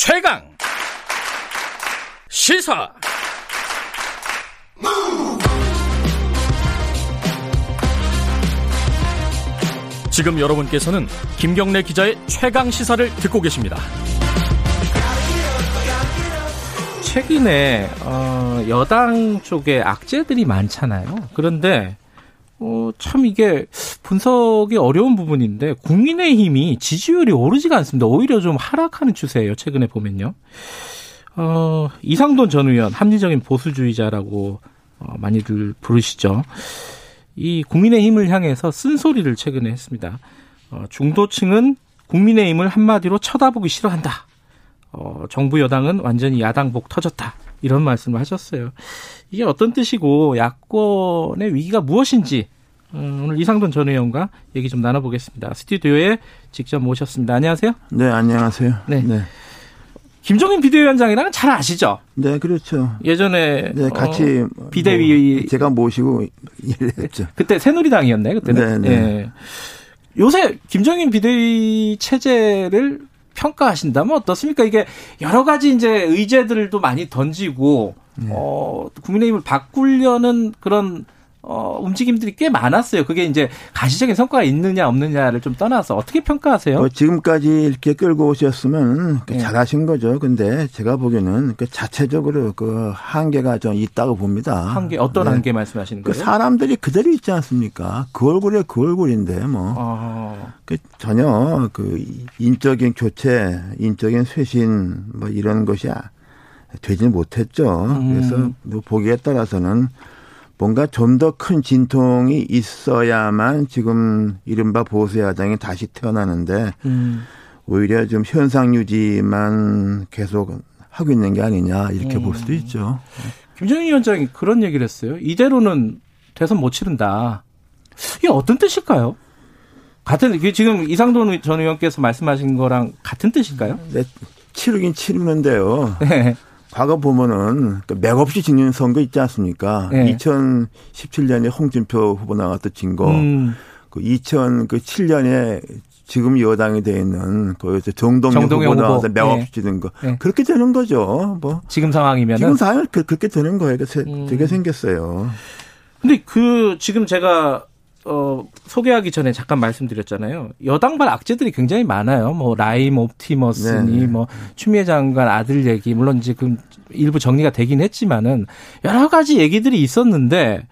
최강 시사 지금 여러분께서는 김경래 기자의 최강 시사를 듣고 계십니다. 최근에 어, 여당 쪽에 악재들이 많잖아요. 그런데 어, 참 이게 분석이 어려운 부분인데 국민의힘이 지지율이 오르지가 않습니다. 오히려 좀 하락하는 추세예요. 최근에 보면요. 어, 이상돈 전 의원 합리적인 보수주의자라고 어, 많이들 부르시죠. 이 국민의힘을 향해서 쓴소리를 최근에 했습니다. 어, 중도층은 국민의힘을 한마디로 쳐다보기 싫어한다. 어, 정부 여당은 완전히 야당복 터졌다. 이런 말씀을 하셨어요. 이게 어떤 뜻이고 야권의 위기가 무엇인지 음, 오늘 이상돈 전 의원과 얘기 좀 나눠보겠습니다. 스튜디오에 직접 모셨습니다. 안녕하세요. 네, 안녕하세요. 네. 네. 김종인 비대위원장이랑은 잘 아시죠? 네, 그렇죠. 예전에 네, 같이 어, 비대위 뭐 제가 모시고 일을 했죠. 그때 새누리당이었네, 그때는. 네, 네. 예. 요새 김종인 비대위 체제를 평가하신다면 어떻습니까? 이게 여러 가지 이제 의제들도 많이 던지고 네. 어 국민의힘을 바꾸려는 그런 어, 움직임들이 꽤 많았어요. 그게 이제 가시적인 성과가 있느냐 없느냐를 좀 떠나서 어떻게 평가하세요? 뭐 지금까지 이렇게 끌고 오셨으면 네. 잘하신 거죠. 근데 제가 보기에는 그 자체적으로 그 한계가 좀 있다고 봅니다. 한계 어떤 네. 한계 말씀하시는 그 거예요? 그 사람들이 그대로 있지 않습니까? 그 얼굴에 그 얼굴인데 뭐. 아. 그 전혀 그 인적인 교체, 인적인 쇄신 뭐 이런 것이 되지 못했죠. 음. 그래서 뭐 보기에 따라서는 뭔가 좀 더 큰 진통이 있어야만 지금 이른바 보수 야당이 다시 태어나는데 음. 오히려 좀 현상 유지만 계속 하고 있는 게 아니냐 이렇게 음. 볼 수도 있죠. 김정인 위원장이 그런 얘기를 했어요. 이대로는 대선 못 치른다. 이게 어떤 뜻일까요? 같은 지금 이상돈 전 의원께서 말씀하신 거랑 같은 뜻일까요? 네, 치르긴 치르는데요. 네. 과거 보면은 맥없이 지는 선거 있지 않습니까? 네. 2017년에 홍준표 후보 나왔던 진 거, 음. 그 2007년에 지금 여당이 돼 있는 그 정동영, 정동영 후보 나와서 맥없이 네. 지는 거 네. 그렇게 되는 거죠. 뭐 지금 상황이면 지금 상황 그, 그렇게 되는 거예요. 음. 되게 생겼어요. 근데 그 지금 제가 어, 소개하기 전에 잠깐 말씀드렸잖아요. 여당발 악재들이 굉장히 많아요. 뭐 라임 옵티머스니 네. 뭐 추미애 장관 아들 얘기 물론 지금 일부 정리가 되긴 했지만은 여러 가지 얘기들이 있었는데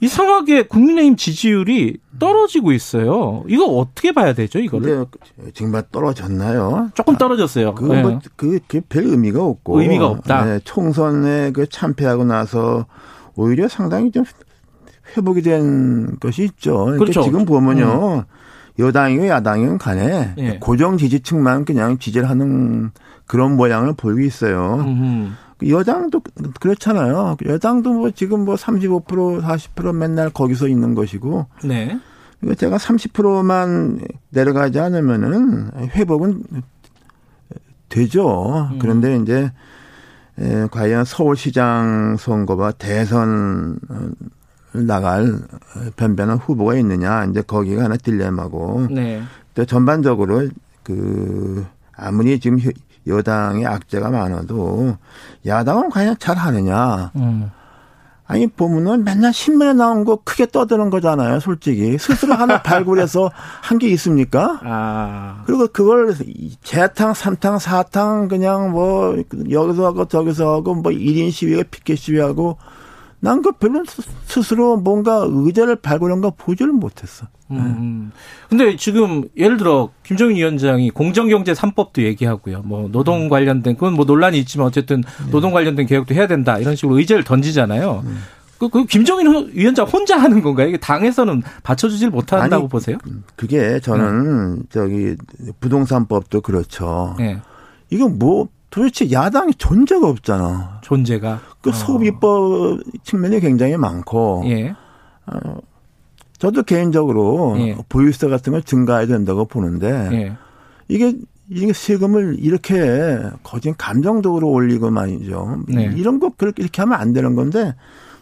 이상하게 국민의힘 지지율이 떨어지고 있어요. 이거 어떻게 봐야 되죠, 이거를? 정말 떨어졌나요? 조금 떨어졌어요. 그, 네. 뭐, 그게 별 의미가 없고. 의미가 없다. 네, 총선에 그 참패하고 나서 오히려 상당히 좀 회복이 된 것이 있죠. 그러니까 그렇죠. 지금 보면요. 음. 여당이고 야당이건 간에 예. 고정 지지층만 그냥 지지를 하는 그런 모양을 보이고 있어요. 음흠. 여당도 그렇잖아요. 여당도 뭐 지금 뭐 35% 40% 맨날 거기서 있는 것이고. 네. 이거 제가 30%만 내려가지 않으면은 회복은 되죠. 음. 그런데 이제 과연 서울시장 선거와 대선 나갈 변변한 후보가 있느냐 이제 거기가 하나 딜레마고 네. 또 전반적으로 그 아무리 지금 여당의 악재가 많아도 야당은 과연 잘 하느냐 음. 아니 보면은 맨날 신문에 나온 거 크게 떠드는 거잖아요 솔직히 스스로 하나 발굴해서 한 게 있습니까 아. 그리고 그걸 재탕 삼탕 사탕 그냥 뭐 여기서 하고 저기서 하고 뭐 1인 시위가 피켓 시위하고 난 그 별로 스스로 뭔가 의제를 발굴한 거 보지를 못했어. 음. 근데 지금 예를 들어 김정인 위원장이 공정경제 3법도 얘기하고요. 뭐 노동 음. 관련된 그건 뭐 논란이 있지만 어쨌든 네. 노동 관련된 개혁도 해야 된다 이런 식으로 의제를 던지잖아요. 음. 그, 그 김정인 위원장 혼자 하는 건가요? 이게 당에서는 받쳐주질 못한다고 아니, 보세요? 그게 저는 음. 저기 부동산법도 그렇죠. 네. 이거 뭐 도대체 야당이 존재가 없잖아. 존재가. 그 어. 소비법 측면이 굉장히 많고. 예. 어, 저도 개인적으로 예. 보유세 같은 걸 증가해야 된다고 보는데 예. 이게 이게 세금을 이렇게 거진 감정적으로 올리고 말이죠. 네. 이런 거 그렇게 이렇게 하면 안 되는 건데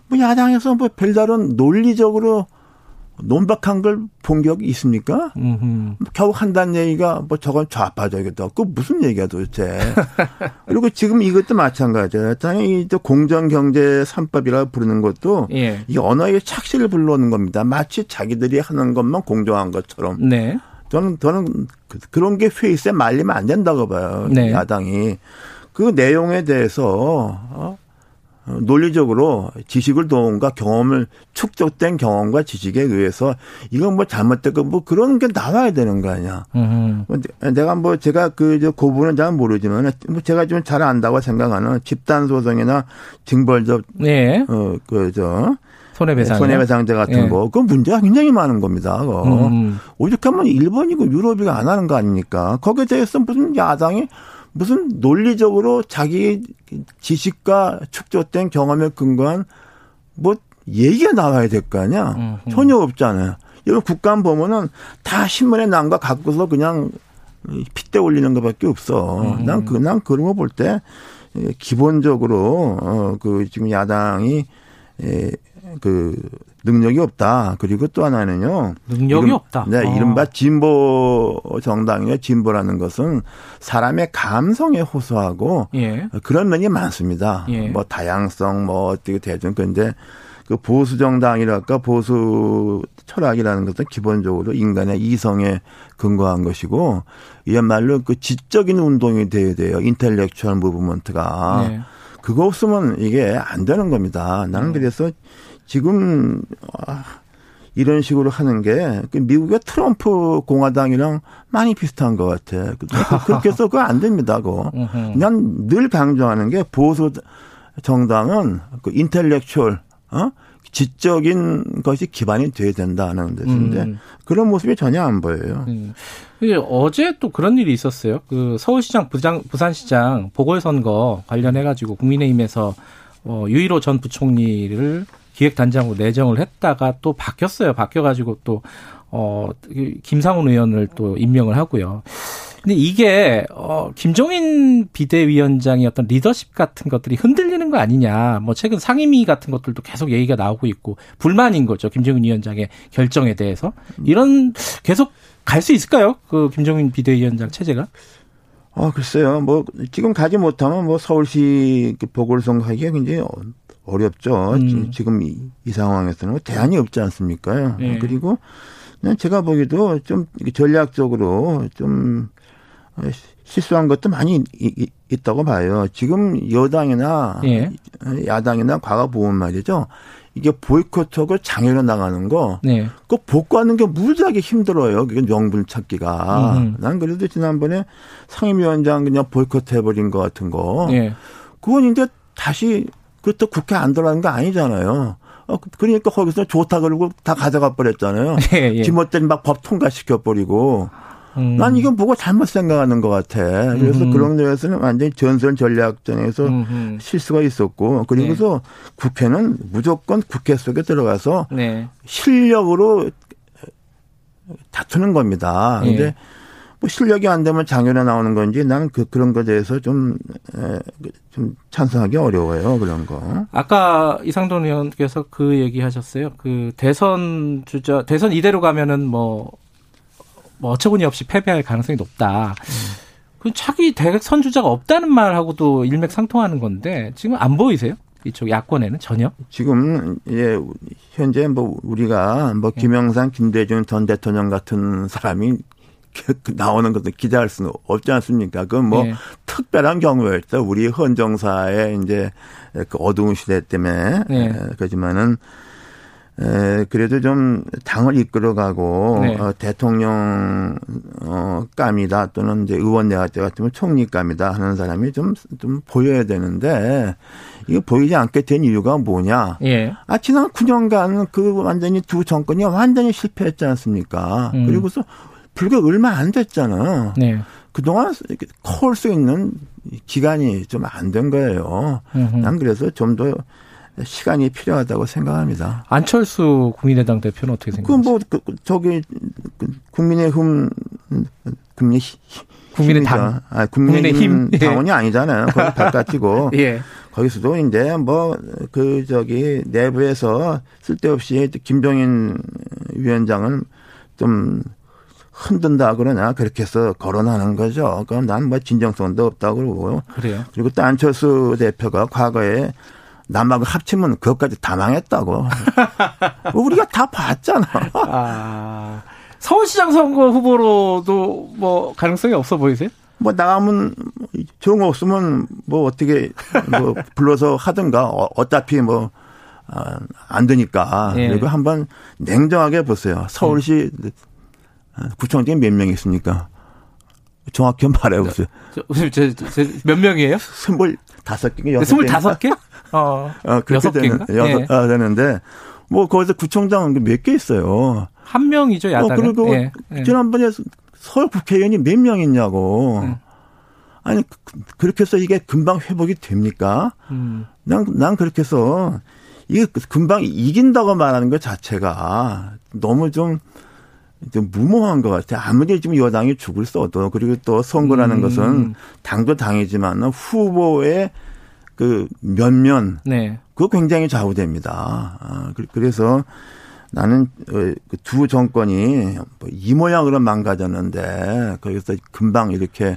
뭐 야당에서 뭐 별다른 논리적으로 논박한 걸본 적이 있습니까? 음흠. 겨우 한다는 얘기가 뭐 저건 좌파적이다. 그 무슨 얘기야 도대체. 그리고 지금 이것도 마찬가지예요. 당연히 이 공정경제 3법이라고 부르는 것도 예. 이 언어의 착시를 불러오는 겁니다. 마치 자기들이 하는 것만 공정한 것처럼. 네. 저는 저는 그, 그런 게 페이스에 말리면 안 된다고 봐요. 네. 야당이 그 내용에 대해서 어? 논리적으로 지식을 도움과 경험을 축적된 경험과 지식에 의해서 이건 뭐 잘못됐고 뭐 그런 게 나와야 되는 거 아니야. 음. 내가 뭐 제가 그저 고분은 잘 모르지만 뭐 제가 좀 잘 안다고 생각하는 집단 소송이나 징벌적 네. 어그저 손해배상 손해배상제 같은 네. 거, 그 문제가 굉장히 많은 겁니다. 그거. 음. 오죽하면 일본이고 유럽이고 안 하는 거 아닙니까? 거기에 대해서 무슨 야당이 무슨 논리적으로 자기 지식과 축적된 경험에 근거한 뭐 얘기가 나와야 될 거 아니야? 음흠. 전혀 없잖아요. 이런 국감 보면은 다 신문에 난 거 갖고서 그냥 핏대 올리는 것밖에 없어. 음. 난 그, 난 그런 거 볼 때 기본적으로, 어, 그 지금 야당이 에, 그 능력이 없다. 그리고 또 하나는요. 능력이 이름, 없다. 네, 어. 이른바 진보 정당이요. 진보라는 것은 사람의 감성에 호소하고 예. 그런 면이 많습니다. 예. 뭐 다양성, 뭐 어떻게 대중 근데 그 보수 정당이랄까 보수 철학이라는 것은 기본적으로 인간의 이성에 근거한 것이고 이야말로 그 지적인 운동이 돼야 돼요. 인텔렉츄얼 무브먼트가. 예. 그거 없으면 이게 안 되는 겁니다. 나는 음. 그래서 지금 아, 이런 식으로 하는 게그 미국의 트럼프 공화당이랑 많이 비슷한 것 같아. 그렇게 해서 그거 안 됩니다. 그거. 난 늘 강조하는 게 보수 정당은 그 인텔렉츄얼 어? 지적인 것이 기반이 돼야 된다는 뜻인데 음. 그런 모습이 전혀 안 보여요. 음. 어제 또 그런 일이 있었어요. 그 서울시장, 부장, 부산시장 보궐선거 관련해 가지고 국민의힘에서 어, 유일호 전 부총리를 기획단장으로 내정을 했다가 또 바뀌었어요. 바뀌어가지고 또, 어, 김상훈 의원을 또 임명을 하고요. 근데 이게, 어, 김종인 비대위원장의 어떤 리더십 같은 것들이 흔들리는 거 아니냐. 뭐 최근 상임위 같은 것들도 계속 얘기가 나오고 있고, 불만인 거죠. 김종인 위원장의 결정에 대해서. 이런, 계속 갈 수 있을까요? 그 김종인 비대위원장 체제가? 어, 글쎄요. 뭐, 지금 가지 못하면 뭐 서울시 보궐선거 하기가 굉장히 어렵죠. 음. 지금 이, 이, 상황에서는 뭐 대안이 없지 않습니까? 네. 그리고 제가 보기도 좀 전략적으로 좀 실수한 것도 많이 있다고 봐요. 지금 여당이나 예. 야당이나 과거 보면 말이죠. 이게 보이콧하고 장애로 나가는 거, 네. 그 복구하는 게 무지하게 힘들어요. 그게 명분 찾기가. 음. 난 그래도 지난번에 상임위원장 그냥 보이콧 해버린 것 같은 거. 네. 그건 이제 다시 그것도 국회 안 들어가는 거 아니잖아요. 어, 그러니까 거기서 좋다 그러고 다 가져가 버렸잖아요. 예, 예. 지멋대로 막 법 통과시켜 버리고. 음. 난 이건 보고 잘못 생각하는 것 같아. 그래서 음. 그런 데에서는 완전히 전선 전략전에서 음. 실수가 있었고, 그리고서 네. 국회는 무조건 국회 속에 들어가서 네. 실력으로 다투는 겁니다. 네. 근데 뭐 실력이 안 되면 장애로 나오는 건지 나는 그 그런 것에 대해서 좀좀 좀 찬성하기 어려워요 그런 거. 아까 이상돈 의원께서 그 얘기하셨어요. 그 대선 주자 대선 이대로 가면은 뭐, 뭐 어처구니 없이 패배할 가능성이 높다. 음. 그 차기 대선 주자가 없다는 말하고도 일맥상통하는 건데 지금 안 보이세요? 이쪽 야권에는 전혀? 지금 예 현재 뭐 우리가 뭐 예. 김영삼, 김대중 전 대통령 같은 사람이 그 나오는 것도 기대할 수는 없지 않습니까? 그건 뭐 네. 특별한 경우였죠. 우리 헌정사의 이제 그 어두운 시대 때문에. 네. 그렇지만은 에, 그래도 좀 당을 이끌어가고 네. 어, 대통령 어, 감이다 또는 이제 의원 내각제 같으면 총리감이다 하는 사람이 좀좀 보여야 되는데 이거 보이지 않게 된 이유가 뭐냐? 예. 아 지난 9년간 그 완전히 두 정권이 완전히 실패했지 않습니까? 음. 그리고서 불과 얼마 안 됐잖아. 네. 그동안 커올 수 있는 기간이 좀 안 된 거예요. 음흠. 난 그래서 좀더 시간이 필요하다고 생각합니다. 안철수 국민의당 대표는 어떻게 생각하세요? 그 뭐, 그, 저기, 그 국민의힘, 국민 국민의 당. 아, 국민의 힘 예. 당원이 아니잖아요. 거기 바깥이고. 예. 거기서도 이제 뭐 그 저기 내부에서 쓸데없이 김종인 위원장을 좀 흔든다 그러냐 그렇게 해서 거론하는 거죠. 그럼 난 뭐 진정성도 없다고 그러고. 그래요. 그리고 또 안철수 대표가 과거에 남하고 합치면 그것까지 다 망했다고. 우리가 다 봤잖아. 아, 서울시장 선거 후보로도 뭐 가능성이 없어 보이세요? 뭐 나가면 정 없으면 뭐 어떻게 뭐 불러서 하든가 어, 어차피 뭐안 아, 되니까 예. 그리고 한번 냉정하게 보세요. 서울시 음. 구청장이 몇 명 있습니까? 정확히 말해 보세요. 몇 명이에요? 스물 다섯 개, 여섯 개. 스물 다섯 개? 어, 어 그렇게 되는, 여섯, 예. 아, 되는데, 뭐, 거기서 구청장 몇 개 있어요. 한 명이죠, 야당. 어, 그리고 예. 예. 지난번에 서울 국회의원이 몇 명 있냐고. 음. 아니, 그, 그렇게 해서 이게 금방 회복이 됩니까? 음. 난, 난 그렇게 해서 이게 금방 이긴다고 말하는 것 자체가 너무 좀, 좀 무모한 것 같아요. 아무리 지금 여당이 죽을 써도 그리고 또 선거라는 음. 것은 당도 당이지만 후보의 그 면면 네. 그거 굉장히 좌우됩니다. 아, 그래서 나는 어, 그두 정권이 뭐이 모양으로 망가졌는데 거기서 금방 이렇게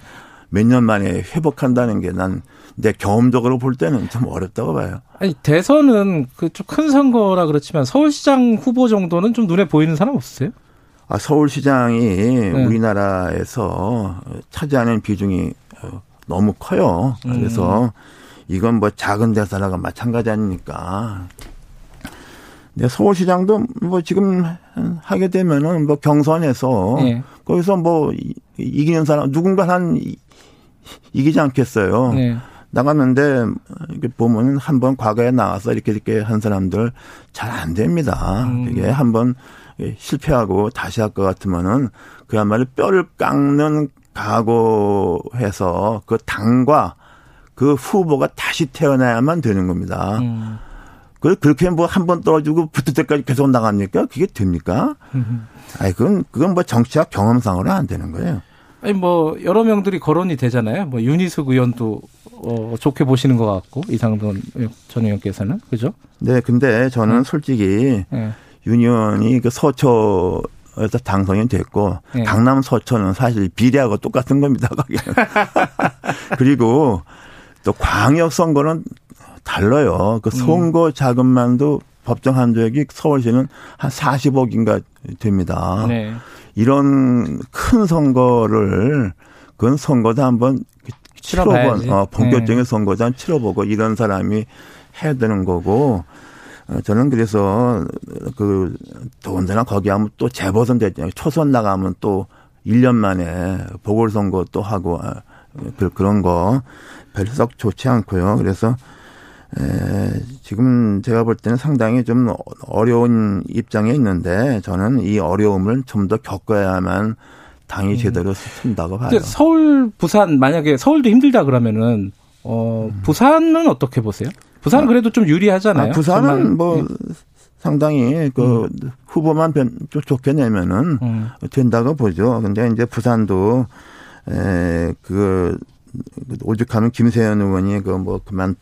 몇 년 만에 회복한다는 게 난 내 경험적으로 볼 때는 좀 어렵다고 봐요. 아니 대선은 그 좀 큰 선거라 그렇지만 서울시장 후보 정도는 좀 눈에 보이는 사람 없으세요? 아, 서울시장이 네. 우리나라에서 차지하는 비중이 어, 너무 커요. 그래서 음. 이건 뭐 작은 대사라가 마찬가지 아닙니까? 근데 서울시장도 뭐 지금 하게 되면은 뭐 경선에서 네. 거기서 뭐 이기는 사람 누군가 한 이기지 않겠어요. 네. 나갔는데 이렇게 보면 한번 과거에 나와서 이렇게 이렇게 한 사람들 잘 안 됩니다. 음. 그게 한 번 실패하고 다시 할 것 같으면은 그야말로 뼈를 깎는 각오해서 그 당과 그 후보가 다시 태어나야만 되는 겁니다. 음. 그 그렇게 뭐 한 번 떨어지고 붙을 때까지 계속 나갑니까? 그게 됩니까? 아니 그건 그건 뭐 정치학 경험상으로 안 되는 거예요. 아니 뭐 여러 명들이 거론이 되잖아요. 뭐 윤희숙 의원도 어 좋게 보시는 것 같고 이상돈 전 의원께서는 그죠? 네, 근데 저는 음. 솔직히 네. 윤 의원이 그 서초 에서 당선이 됐고 네. 강남 서초는 사실 비례하고 똑같은 겁니다. 그리고 또 광역 선거는 달라요. 그 음. 선거 자금만도 법정 한도액이 서울시는 한 40억인가 됩니다. 네. 이런 큰 선거를 그건 선거도 한번 치러본 어, 본격적인 네. 선거도 한 치러보고 이런 사람이 해야 되는 거고 어, 저는 그래서 그 더군다나 거기 하면 또 재보선 됐잖아요. 초선 나가면 또 1년 만에 보궐선거 또 하고 아, 그, 그런 거 별로 썩 좋지 않고요. 그래서 에, 지금 제가 볼 때는 상당히 좀 어려운 입장에 있는데 저는 이 어려움을 좀 더 겪어야만 당이 음. 제대로 쓴다고 봐요. 서울, 부산 만약에 서울도 힘들다 그러면은 어 음. 부산은 어떻게 보세요? 부산은 아, 그래도 좀 유리하잖아요. 아, 부산은 뭐 예. 상당히 그 음. 후보만 좋게 내면은 음. 된다고 보죠. 근데 이제 부산도 에그 오죽하면 김세현 의원이 그 뭐 그만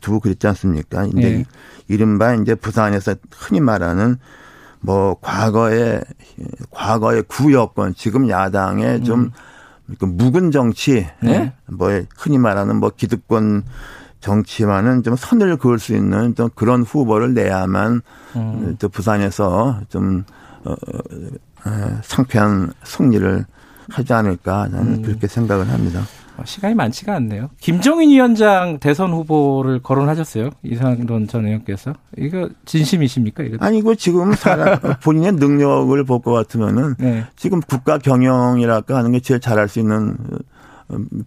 두고 그랬지 않습니까? 이제 네. 이른바 이제 부산에서 흔히 말하는 뭐 과거의 과거의 구여권 지금 야당의 음. 좀그 묵은 정치, 네. 예? 뭐 흔히 말하는 뭐 기득권 정치와는 좀 선을 그을 수 있는 좀 그런 후보를 내야만 음. 또 부산에서 좀 어, 어, 상쾌한 승리를 하지 않을까 저는 음. 그렇게 생각을 합니다. 어, 시간이 많지가 않네요. 김종인 위원장 대선 후보를 거론하셨어요. 이상돈 전 의원께서. 이거 진심이십니까? 이거? 아니, 이거 지금 사람, 본인의 능력을 볼 것 같으면은 네. 지금 국가 경영이랄까 하는 게 제일 잘할 수 있는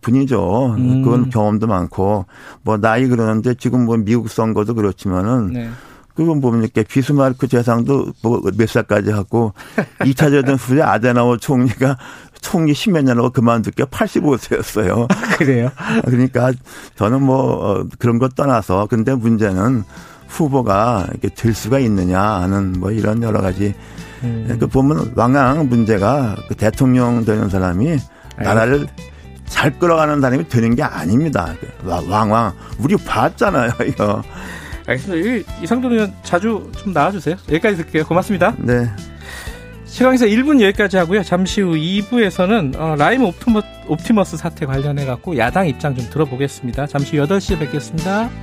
분이죠. 음. 그건 경험도 많고 뭐 나이 그러는데 지금 뭐 미국 선거도 그렇지만은 네. 그건 보면 이렇게 비스마르크 재상도 뭐 몇 살까지 하고 2차 대전 후에 아데나워 총리가 총리 십몇 년 하고 그만두게 85세였어요. 그래요? 그러니까 저는 뭐 어, 그런 것 떠나서 근데 문제는 후보가 이렇게 될 수가 있느냐 하는 뭐 이런 여러 가지 음. 그 보면 왕왕 문제가 그 대통령 되는 사람이 나라를 잘 끌어가는 사람이 되는 게 아닙니다. 왕왕 우리 봤잖아요 이거. 알겠습니다. 이상돈 의원 자주 좀 나와주세요. 여기까지 듣게요. 고맙습니다. 네. 시황에서 1분 여기까지 하고요. 잠시 후 2부에서는 어, 라임 옵티머스 사태 관련해 갖고 야당 입장 좀 들어보겠습니다. 잠시 8시에 뵙겠습니다.